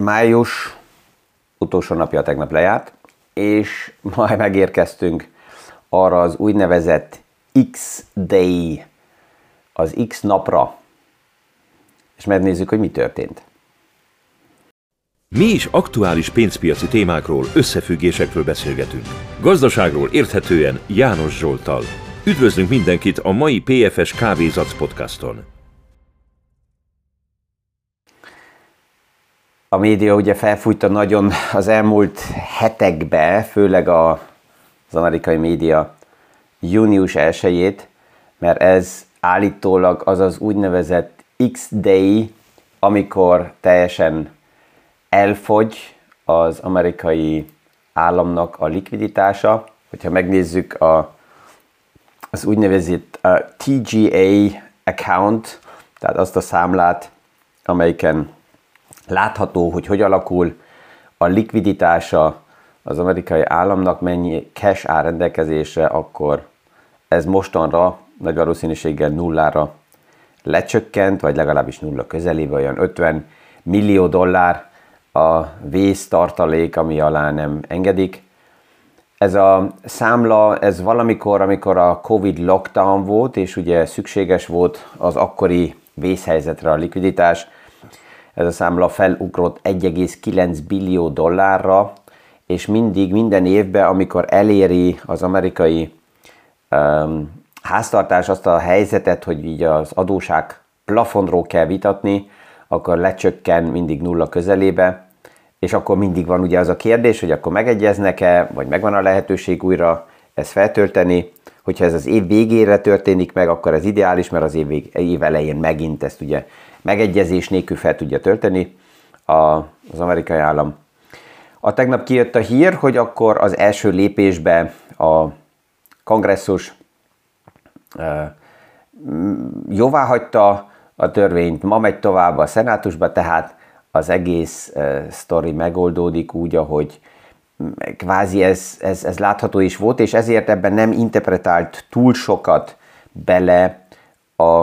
Május utolsó napja tegnap lejárt, és majd megérkeztünk arra az úgynevezett X-Day, az X napra, és megnézzük, hogy mi történt. Mi is aktuális pénzpiaci témákról, összefüggésekről beszélgetünk. Gazdaságról érthetően János Zsoltal. Üdvözlünk mindenkit a mai PFS Kávézac podcaston. A média ugye felfújta nagyon az elmúlt hetekbe, főleg a, az amerikai média június 1 mert ez állítólag az az úgynevezett X-Day, amikor teljesen elfogy az amerikai államnak a likviditása. Hogyha megnézzük a, az úgynevezett uh, TGA account, tehát azt a számlát, amelyiken látható, hogy hogy alakul a likviditása az amerikai államnak, mennyi cash áll rendelkezésre, akkor ez mostanra nagy valószínűséggel nullára lecsökkent, vagy legalábbis nulla közelébe, olyan 50 millió dollár a vésztartalék, ami alá nem engedik. Ez a számla, ez valamikor, amikor a Covid lockdown volt, és ugye szükséges volt az akkori vészhelyzetre a likviditás, ez a számla felugrott 1,9 billió dollárra, és mindig, minden évben, amikor eléri az amerikai um, háztartás azt a helyzetet, hogy így az adóság plafonról kell vitatni, akkor lecsökken mindig nulla közelébe, és akkor mindig van ugye az a kérdés, hogy akkor megegyeznek-e, vagy megvan a lehetőség újra ezt feltölteni. Hogyha ez az év végére történik meg, akkor ez ideális, mert az év, vég, év elején megint ezt ugye megegyezés nélkül fel tudja tölteni a, az amerikai állam. A tegnap kijött a hír, hogy akkor az első lépésbe a kongresszus jóvá hagyta a törvényt, ma megy tovább a szenátusba, tehát az egész sztori megoldódik úgy, ahogy kvázi ez, ez, ez látható is volt, és ezért ebben nem interpretált túl sokat bele a,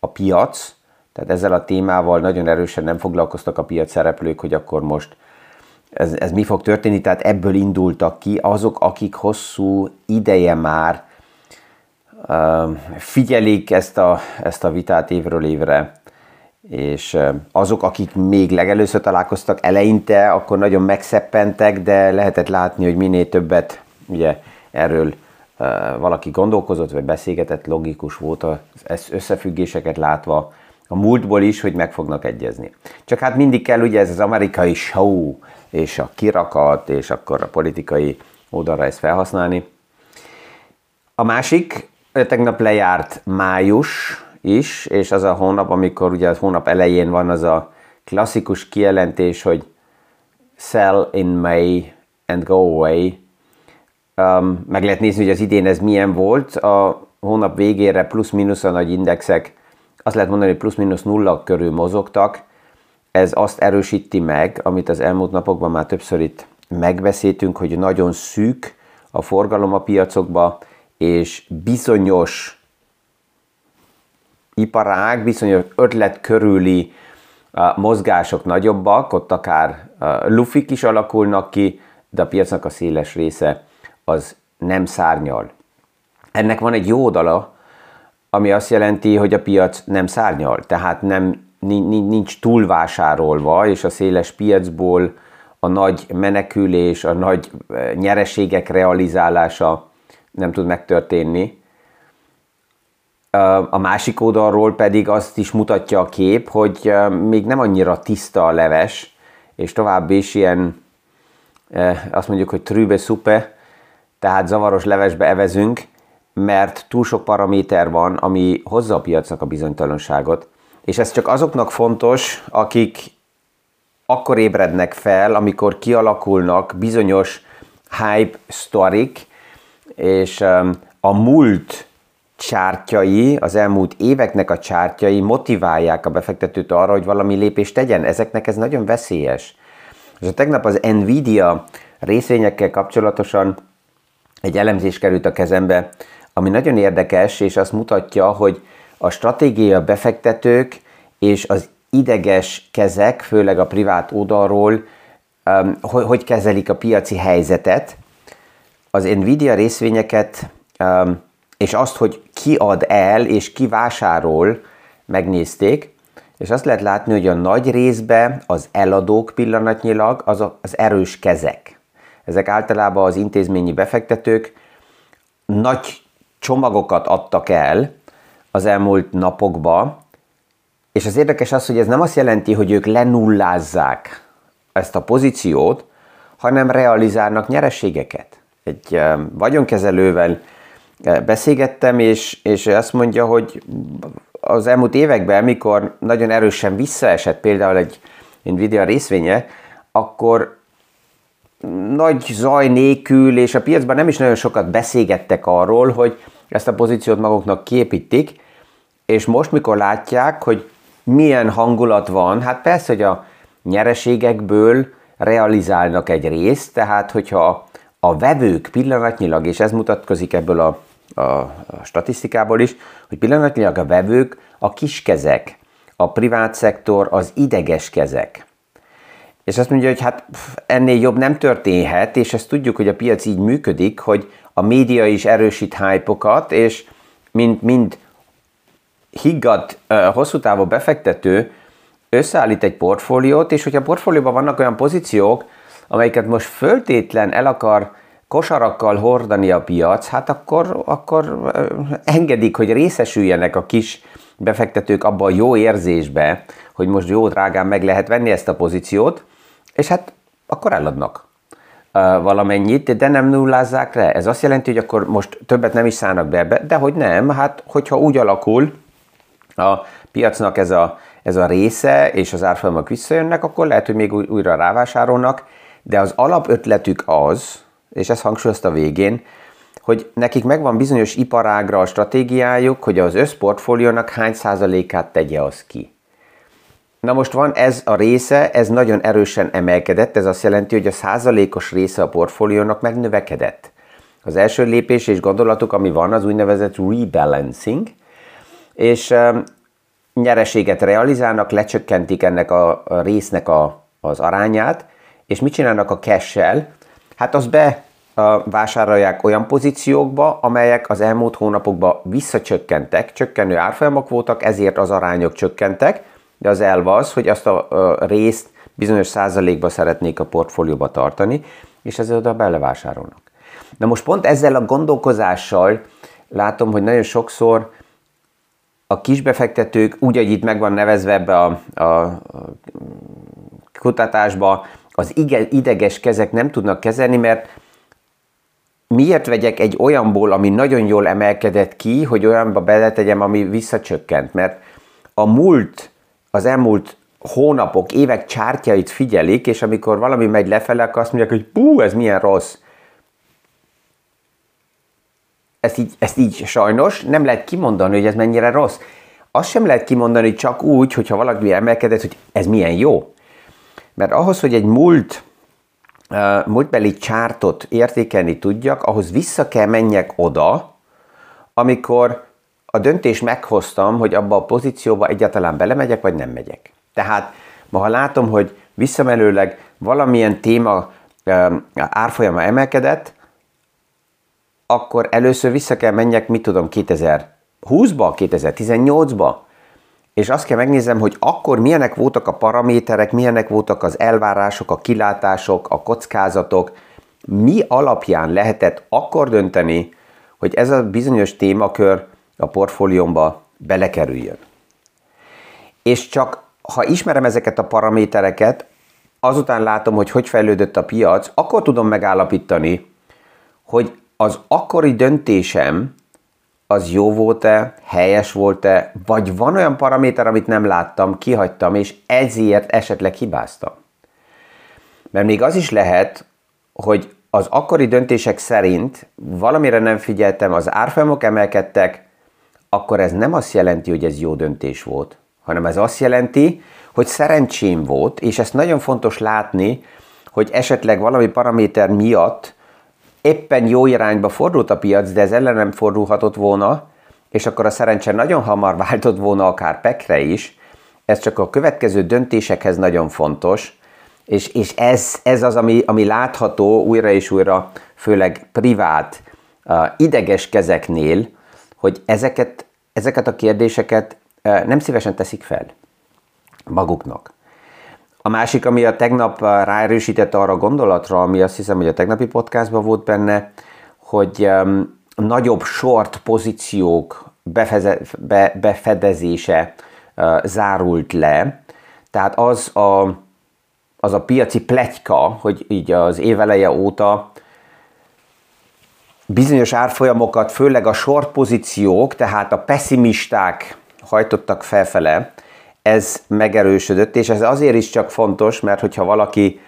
a piac, tehát ezzel a témával nagyon erősen nem foglalkoztak a piac szereplők, hogy akkor most ez, ez mi fog történni, tehát ebből indultak ki azok, akik hosszú ideje már uh, figyelik ezt a, ezt a vitát évről évre, és azok, akik még legelőször találkoztak eleinte, akkor nagyon megszeppentek, de lehetett látni, hogy minél többet ugye erről valaki gondolkozott, vagy beszélgetett, logikus volt az összefüggéseket látva, a múltból is, hogy meg fognak egyezni. Csak hát mindig kell ugye ez az amerikai show, és a kirakat, és akkor a politikai oldalra ezt felhasználni. A másik, tegnap lejárt május, is, és az a hónap, amikor ugye a hónap elején van az a klasszikus kijelentés, hogy sell in May and go away. Um, meg lehet nézni, hogy az idén ez milyen volt. A hónap végére plusz-minusz a nagy indexek, azt lehet mondani, hogy plusz-minusz nulla körül mozogtak. Ez azt erősíti meg, amit az elmúlt napokban már többször itt megbeszéltünk, hogy nagyon szűk a forgalom a piacokba, és bizonyos iparág, bizonyos ötlet körüli mozgások nagyobbak, ott akár lufik is alakulnak ki, de a piacnak a széles része az nem szárnyal. Ennek van egy jó oldala, ami azt jelenti, hogy a piac nem szárnyal, tehát nem, nincs túlvásárolva, és a széles piacból a nagy menekülés, a nagy nyereségek realizálása nem tud megtörténni, a másik oldalról pedig azt is mutatja a kép, hogy még nem annyira tiszta a leves, és tovább is ilyen, azt mondjuk, hogy trübe szupe, tehát zavaros levesbe evezünk, mert túl sok paraméter van, ami hozza a piacnak a bizonytalanságot. És ez csak azoknak fontos, akik akkor ébrednek fel, amikor kialakulnak bizonyos hype sztorik, és a múlt csártyai, az elmúlt éveknek a csártyai motiválják a befektetőt arra, hogy valami lépést tegyen. Ezeknek ez nagyon veszélyes. És a tegnap az Nvidia részvényekkel kapcsolatosan egy elemzés került a kezembe, ami nagyon érdekes, és azt mutatja, hogy a stratégia befektetők és az ideges kezek, főleg a privát oldalról, hogy, hogy kezelik a piaci helyzetet. Az Nvidia részvényeket és azt, hogy ki ad el és ki vásárol, megnézték, és azt lehet látni, hogy a nagy részben az eladók pillanatnyilag az, az erős kezek. Ezek általában az intézményi befektetők nagy csomagokat adtak el az elmúlt napokban, és az érdekes az, hogy ez nem azt jelenti, hogy ők lenullázzák ezt a pozíciót, hanem realizálnak nyerességeket. Egy vagyonkezelővel beszélgettem, és, és azt mondja, hogy az elmúlt években, mikor nagyon erősen visszaesett például egy Nvidia részvénye, akkor nagy zaj nélkül, és a piacban nem is nagyon sokat beszélgettek arról, hogy ezt a pozíciót maguknak képítik, és most, mikor látják, hogy milyen hangulat van, hát persze, hogy a nyereségekből realizálnak egy részt, tehát hogyha a vevők pillanatnyilag, és ez mutatkozik ebből a, a, statisztikából is, hogy pillanatnyilag a vevők a kiskezek, a privát szektor az ideges kezek. És azt mondja, hogy hát ennél jobb nem történhet, és ezt tudjuk, hogy a piac így működik, hogy a média is erősít hype és mint, mint higgadt, hosszú távú befektető összeállít egy portfóliót, és hogyha a portfólióban vannak olyan pozíciók, amelyeket most föltétlen el akar kosarakkal hordani a piac, hát akkor, akkor engedik, hogy részesüljenek a kis befektetők abba a jó érzésbe, hogy most jó drágán meg lehet venni ezt a pozíciót, és hát akkor eladnak valamennyit, de nem nullázzák le. Ez azt jelenti, hogy akkor most többet nem is szállnak be ebbe, de hogy nem, hát hogyha úgy alakul a piacnak ez a, ez a része, és az árfolyamok visszajönnek, akkor lehet, hogy még újra rávásárolnak, de az alapötletük az, és ezt hangsúlyozta végén, hogy nekik megvan bizonyos iparágra a stratégiájuk, hogy az összportfóliónak hány százalékát tegye az ki. Na most van ez a része, ez nagyon erősen emelkedett, ez azt jelenti, hogy a százalékos része a portfóliónak megnövekedett. Az első lépés és gondolatuk, ami van, az úgynevezett rebalancing, és nyereséget realizálnak, lecsökkentik ennek a, résznek a, az arányát, és mit csinálnak a cash-el? Hát az be a, vásárolják olyan pozíciókba, amelyek az elmúlt hónapokban visszacsökkentek, csökkenő árfolyamok voltak, ezért az arányok csökkentek, de az elv az, hogy azt a, részt bizonyos százalékba szeretnék a portfólióba tartani, és ezzel oda belevásárolnak. Na most pont ezzel a gondolkozással látom, hogy nagyon sokszor a kisbefektetők, úgy, hogy itt meg van nevezve ebbe a, a kutatásba, az ideges kezek nem tudnak kezelni, mert miért vegyek egy olyanból, ami nagyon jól emelkedett ki, hogy olyanba beletegyem, ami visszacsökkent? Mert a múlt az elmúlt hónapok, évek csártyait figyelik, és amikor valami megy lefele, akkor azt mondják, hogy bú, ez milyen rossz. Ezt így, ezt így sajnos nem lehet kimondani, hogy ez mennyire rossz. Azt sem lehet kimondani csak úgy, hogyha valaki emelkedett, hogy ez milyen jó. Mert ahhoz, hogy egy múlt, múltbeli csártot értékelni tudjak, ahhoz vissza kell menjek oda, amikor a döntés meghoztam, hogy abba a pozícióba egyáltalán belemegyek, vagy nem megyek. Tehát ma, ha látom, hogy visszamenőleg valamilyen téma árfolyama emelkedett, akkor először vissza kell menjek, mit tudom, 2020-ba, 2018-ba, és azt kell megnézem, hogy akkor milyenek voltak a paraméterek, milyenek voltak az elvárások, a kilátások, a kockázatok, mi alapján lehetett akkor dönteni, hogy ez a bizonyos témakör a portfóliómba belekerüljön. És csak ha ismerem ezeket a paramétereket, azután látom, hogy hogy fejlődött a piac, akkor tudom megállapítani, hogy az akkori döntésem az jó volt-e, helyes volt-e, vagy van olyan paraméter, amit nem láttam, kihagytam, és ezért esetleg hibáztam. Mert még az is lehet, hogy az akkori döntések szerint valamire nem figyeltem, az árfolyamok emelkedtek, akkor ez nem azt jelenti, hogy ez jó döntés volt, hanem ez azt jelenti, hogy szerencsém volt, és ezt nagyon fontos látni, hogy esetleg valami paraméter miatt éppen jó irányba fordult a piac, de ez ellen nem fordulhatott volna, és akkor a szerencse nagyon hamar váltott volna akár pekre is, ez csak a következő döntésekhez nagyon fontos, és, és ez, ez az, ami, ami látható újra és újra, főleg privát, ideges kezeknél, hogy ezeket, ezeket a kérdéseket uh, nem szívesen teszik fel maguknak. A másik, ami a tegnap ráerősített arra a gondolatra, ami azt hiszem, hogy a tegnapi podcastban volt benne, hogy um, nagyobb short pozíciók befeze, be, befedezése uh, zárult le. Tehát az a, az a piaci pletyka, hogy így az éveleje óta bizonyos árfolyamokat, főleg a short pozíciók, tehát a pessimisták hajtottak felfele, ez megerősödött, és ez azért is csak fontos, mert hogyha valaki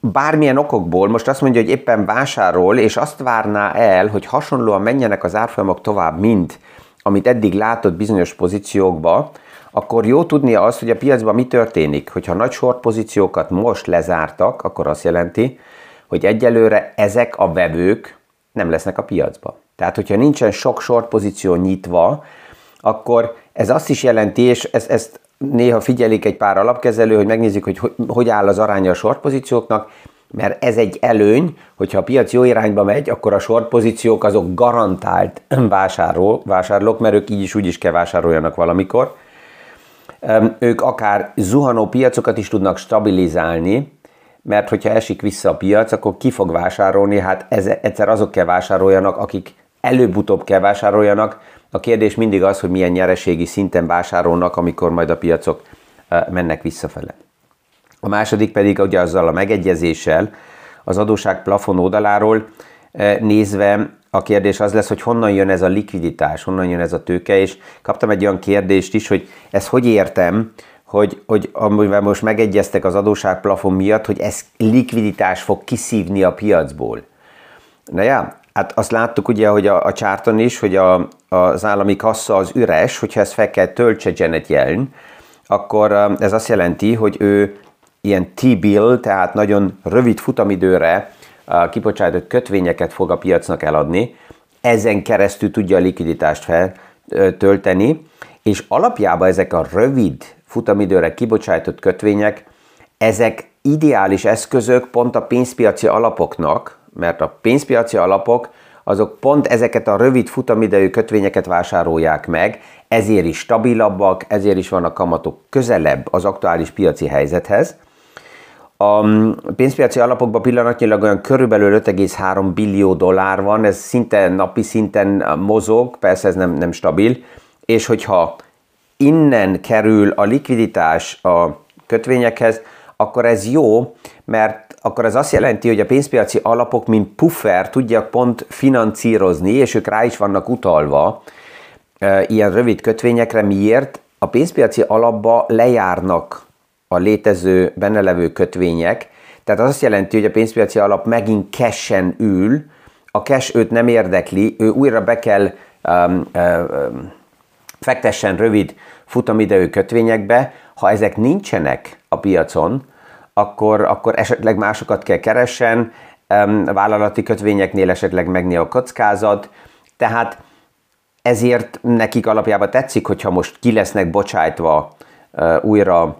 bármilyen okokból most azt mondja, hogy éppen vásárol, és azt várná el, hogy hasonlóan menjenek az árfolyamok tovább, mint amit eddig látott bizonyos pozíciókba, akkor jó tudnia azt, hogy a piacban mi történik. Hogyha nagy short pozíciókat most lezártak, akkor azt jelenti, hogy egyelőre ezek a vevők nem lesznek a piacba. Tehát, hogyha nincsen sok short pozíció nyitva, akkor ez azt is jelenti, és ezt, ezt néha figyelik egy pár alapkezelő, hogy megnézik, hogy hogy áll az aránya a short pozícióknak, mert ez egy előny, hogyha a piac jó irányba megy, akkor a short pozíciók azok garantált vásárló, vásárlók, mert ők így is úgy is kell vásároljanak valamikor. Ők akár zuhanó piacokat is tudnak stabilizálni, mert hogyha esik vissza a piac, akkor ki fog vásárolni? Hát ez, egyszer azok kell vásároljanak, akik előbb-utóbb kell vásároljanak, a kérdés mindig az, hogy milyen nyereségi szinten vásárolnak, amikor majd a piacok mennek visszafele. A második pedig ugye azzal a megegyezéssel az adóság plafon oldaláról nézve a kérdés az lesz, hogy honnan jön ez a likviditás, honnan jön ez a tőke, és kaptam egy olyan kérdést is, hogy ezt hogy értem, hogy, hogy amivel most megegyeztek az adóságplafon miatt, hogy ez likviditás fog kiszívni a piacból. Na ja, Hát azt láttuk ugye, hogy a, a csárton is, hogy a, az állami kassa az üres, hogyha ezt fel kell töltse Janet Yellen, akkor ez azt jelenti, hogy ő ilyen T-bill, tehát nagyon rövid futamidőre kibocsátott kötvényeket fog a piacnak eladni, ezen keresztül tudja a likviditást feltölteni, és alapjában ezek a rövid futamidőre kibocsátott kötvények, ezek ideális eszközök pont a pénzpiaci alapoknak, mert a pénzpiaci alapok azok pont ezeket a rövid futamidejű kötvényeket vásárolják meg, ezért is stabilabbak, ezért is vannak kamatok közelebb az aktuális piaci helyzethez. A pénzpiaci alapokban pillanatnyilag olyan körülbelül 5,3 billió dollár van, ez szinte napi szinten mozog, persze ez nem, nem stabil, és hogyha innen kerül a likviditás a kötvényekhez, akkor ez jó, mert akkor ez azt jelenti, hogy a pénzpiaci alapok, mint puffer tudják pont financírozni, és ők rá is vannak utalva e, ilyen rövid kötvényekre. Miért? A pénzpiaci alapba lejárnak a létező, benne levő kötvények, tehát az azt jelenti, hogy a pénzpiaci alap megint cashen ül, a cash őt nem érdekli, ő újra be kell um, um, fektessen rövid futamidejű kötvényekbe, ha ezek nincsenek a piacon, akkor, akkor esetleg másokat kell keressen, vállalati kötvényeknél esetleg megnél a kockázat, tehát ezért nekik alapjában tetszik, hogyha most ki lesznek bocsájtva újra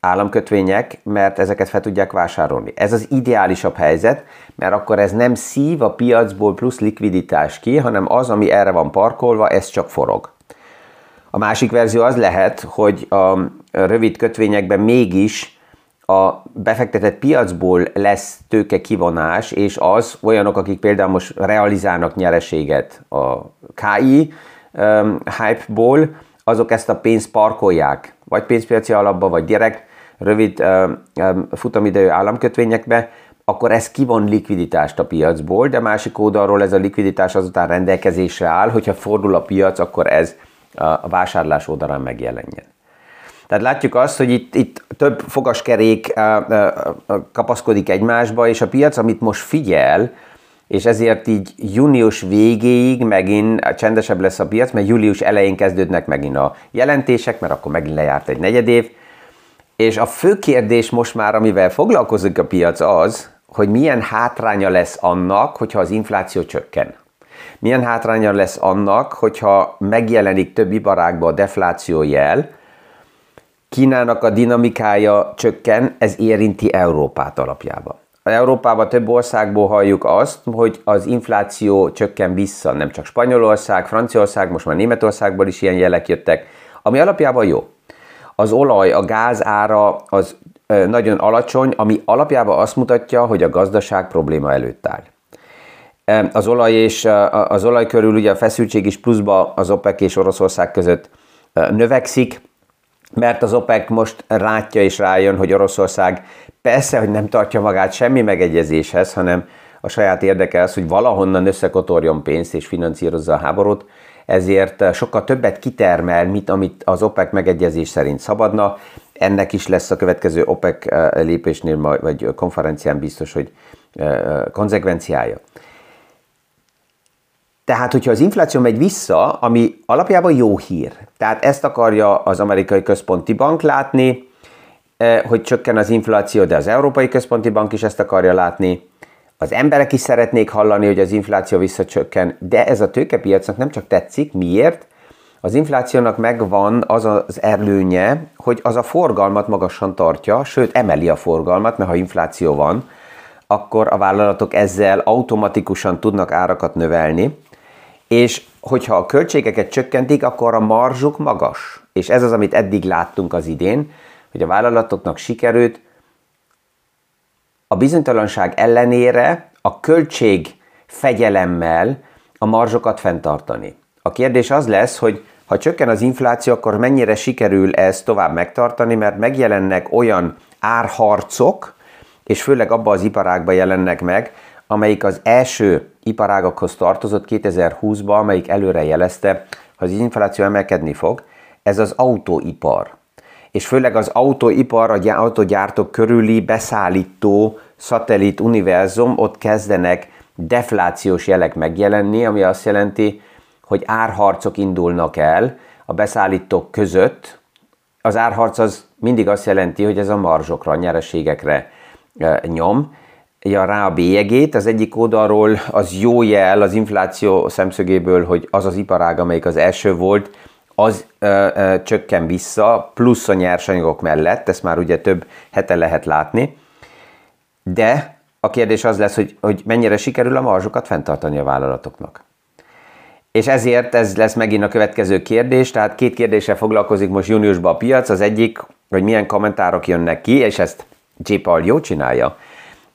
államkötvények, mert ezeket fel tudják vásárolni. Ez az ideálisabb helyzet, mert akkor ez nem szív a piacból plusz likviditás ki, hanem az, ami erre van parkolva, ez csak forog. A másik verzió az lehet, hogy a rövid kötvényekben mégis a befektetett piacból lesz tőke kivonás, és az olyanok, akik például most realizálnak nyereséget a KI um, hype-ból, azok ezt a pénzt parkolják, vagy pénzpiaci alapba, vagy direkt rövid um, um, futamidejű államkötvényekbe, akkor ez kivon likviditást a piacból, de másik oldalról ez a likviditás azután rendelkezésre áll, hogyha fordul a piac, akkor ez a vásárlás oldalán megjelenjen. Tehát látjuk azt, hogy itt, itt több fogaskerék kapaszkodik egymásba, és a piac, amit most figyel, és ezért így június végéig megint csendesebb lesz a piac, mert július elején kezdődnek megint a jelentések, mert akkor megint lejárt egy negyedév. És a fő kérdés most már, amivel foglalkozik a piac az, hogy milyen hátránya lesz annak, hogyha az infláció csökken. milyen hátránya lesz annak, hogyha megjelenik több iparágban a defláció jel, Kínának a dinamikája csökken, ez érinti Európát alapjában. Európában több országból halljuk azt, hogy az infláció csökken vissza, nem csak Spanyolország, Franciaország, most már Németországból is ilyen jelek jöttek, ami alapjában jó. Az olaj, a gáz ára az nagyon alacsony, ami alapjában azt mutatja, hogy a gazdaság probléma előtt áll. Az olaj és az olaj körül ugye a feszültség is pluszba az OPEC és Oroszország között növekszik, mert az OPEC most rátja és rájön, hogy Oroszország persze, hogy nem tartja magát semmi megegyezéshez, hanem a saját érdeke az, hogy valahonnan összekotorjon pénzt és finanszírozza a háborút, ezért sokkal többet kitermel, mint amit az OPEC megegyezés szerint szabadna. Ennek is lesz a következő OPEC lépésnél, vagy konferencián biztos, hogy konzekvenciája. Tehát, hogyha az infláció megy vissza, ami alapjában jó hír, tehát ezt akarja az amerikai központi bank látni, eh, hogy csökken az infláció, de az Európai Központi Bank is ezt akarja látni. Az emberek is szeretnék hallani, hogy az infláció visszacsökken, de ez a tőkepiacnak nem csak tetszik. Miért? Az inflációnak megvan az az előnye, hogy az a forgalmat magasan tartja, sőt emeli a forgalmat, mert ha infláció van, akkor a vállalatok ezzel automatikusan tudnak árakat növelni, és hogyha a költségeket csökkentik, akkor a marzsuk magas. És ez az, amit eddig láttunk az idén, hogy a vállalatoknak sikerült a bizonytalanság ellenére a költség fegyelemmel a marzsokat fenntartani. A kérdés az lesz, hogy ha csökken az infláció, akkor mennyire sikerül ezt tovább megtartani, mert megjelennek olyan árharcok, és főleg abban az iparágban jelennek meg, amelyik az első iparágakhoz tartozott 2020-ban, amelyik előre jelezte, hogy az infláció emelkedni fog, ez az autóipar. És főleg az autóipar, a autógyártók körüli beszállító szatellit univerzum, ott kezdenek deflációs jelek megjelenni, ami azt jelenti, hogy árharcok indulnak el a beszállítók között. Az árharc az mindig azt jelenti, hogy ez a marzsokra, a nyereségekre eh, nyom, ja, rá a bélyegét. Az egyik oldalról az jó jel az infláció szemszögéből, hogy az az iparág, amelyik az első volt, az ö, ö, csökken vissza, plusz a nyersanyagok mellett, ezt már ugye több hete lehet látni. De a kérdés az lesz, hogy, hogy mennyire sikerül a marzsokat fenntartani a vállalatoknak. És ezért ez lesz megint a következő kérdés, tehát két kérdéssel foglalkozik most júniusban a piac. Az egyik, hogy milyen kommentárok jönnek ki, és ezt J. Paul jó csinálja,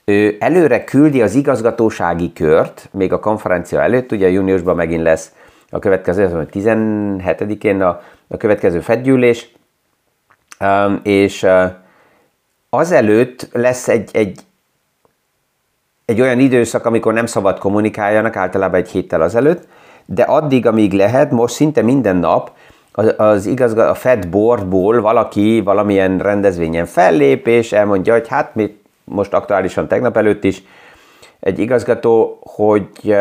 ő előre küldi az igazgatósági kört, még a konferencia előtt, ugye júniusban megint lesz a következő, 17-én a, a következő fedgyűlés, és azelőtt lesz egy, egy, egy olyan időszak, amikor nem szabad kommunikáljanak, általában egy héttel azelőtt, de addig, amíg lehet, most szinte minden nap az, az igazga, a Fed boardból valaki valamilyen rendezvényen fellép, és elmondja, hogy hát mit most aktuálisan tegnap előtt is, egy igazgató, hogy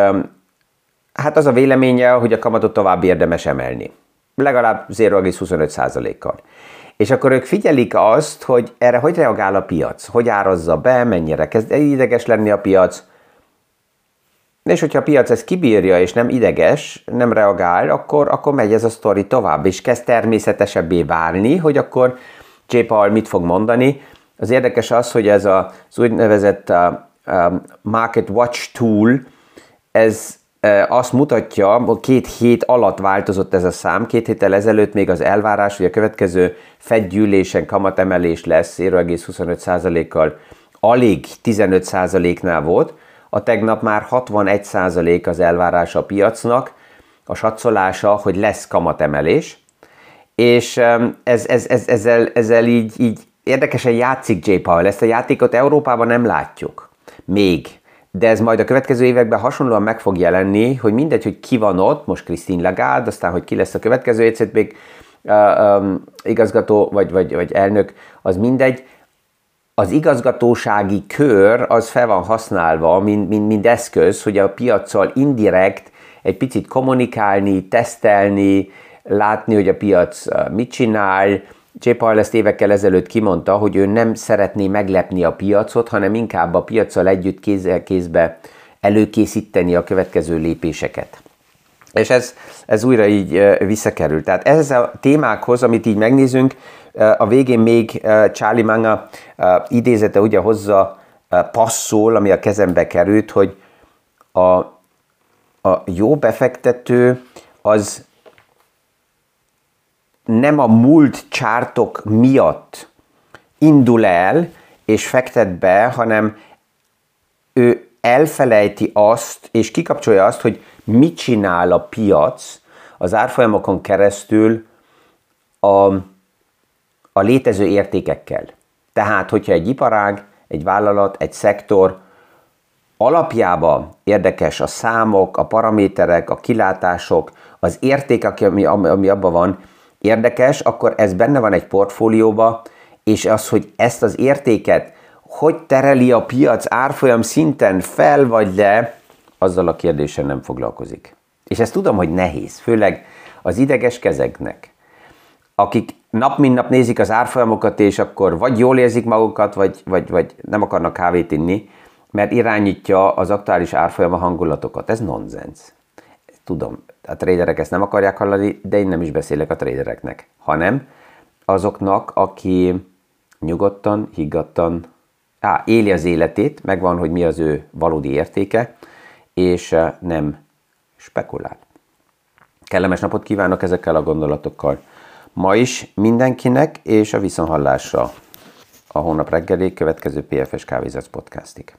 hát az a véleménye, hogy a kamatot tovább érdemes emelni. Legalább 0,25%-kal. És akkor ők figyelik azt, hogy erre hogy reagál a piac, hogy árazza be, mennyire kezd ideges lenni a piac, és hogyha a piac ezt kibírja, és nem ideges, nem reagál, akkor, akkor megy ez a sztori tovább, és kezd természetesebbé válni, hogy akkor J. Paul mit fog mondani, az érdekes az, hogy ez az úgynevezett uh, uh, Market Watch Tool, ez uh, azt mutatja, hogy két hét alatt változott ez a szám, két héttel ezelőtt még az elvárás, hogy a következő fedgyűlésen kamatemelés lesz 0,25%-kal, alig 15%-nál volt, a tegnap már 61% az elvárás a piacnak, a satszоlása, hogy lesz kamatemelés, és ez, ez, ez, ezzel, ezzel így, így érdekesen játszik J. Powell, ezt a játékot Európában nem látjuk. Még. De ez majd a következő években hasonlóan meg fog jelenni, hogy mindegy, hogy ki van ott, most Christine Lagarde, aztán, hogy ki lesz a következő ECB uh, um, igazgató vagy, vagy, vagy elnök, az mindegy. Az igazgatósági kör az fel van használva, mint, mint, mint eszköz, hogy a piaccal indirekt egy picit kommunikálni, tesztelni, látni, hogy a piac mit csinál, J. Ezt évekkel ezelőtt kimondta, hogy ő nem szeretné meglepni a piacot, hanem inkább a piacsal együtt kézzel kézbe előkészíteni a következő lépéseket. És ez, ez újra így visszakerül. Tehát ez a témákhoz, amit így megnézünk, a végén még Charlie Manga idézete ugye hozza passzol, ami a kezembe került, hogy a, a jó befektető az nem a múlt csártok miatt indul el és fektet be, hanem ő elfelejti azt, és kikapcsolja azt, hogy mit csinál a piac az árfolyamokon keresztül a, a létező értékekkel. Tehát, hogyha egy iparág, egy vállalat, egy szektor alapjában érdekes a számok, a paraméterek, a kilátások, az érték, ami, ami abban van, érdekes, akkor ez benne van egy portfólióba, és az, hogy ezt az értéket hogy tereli a piac árfolyam szinten fel vagy le, azzal a kérdéssel nem foglalkozik. És ezt tudom, hogy nehéz, főleg az ideges kezeknek, akik nap mint nap nézik az árfolyamokat, és akkor vagy jól érzik magukat, vagy, vagy, vagy nem akarnak kávét inni, mert irányítja az aktuális árfolyama hangulatokat. Ez nonsens. Tudom, a traderek ezt nem akarják hallani, de én nem is beszélek a tradereknek, hanem azoknak, aki nyugodtan, higgadtan á, éli az életét, megvan, hogy mi az ő valódi értéke, és eh, nem spekulál. Kellemes napot kívánok ezekkel a gondolatokkal ma is mindenkinek, és a viszonhallásra a hónap reggeli következő PFS Kávézat podcastig.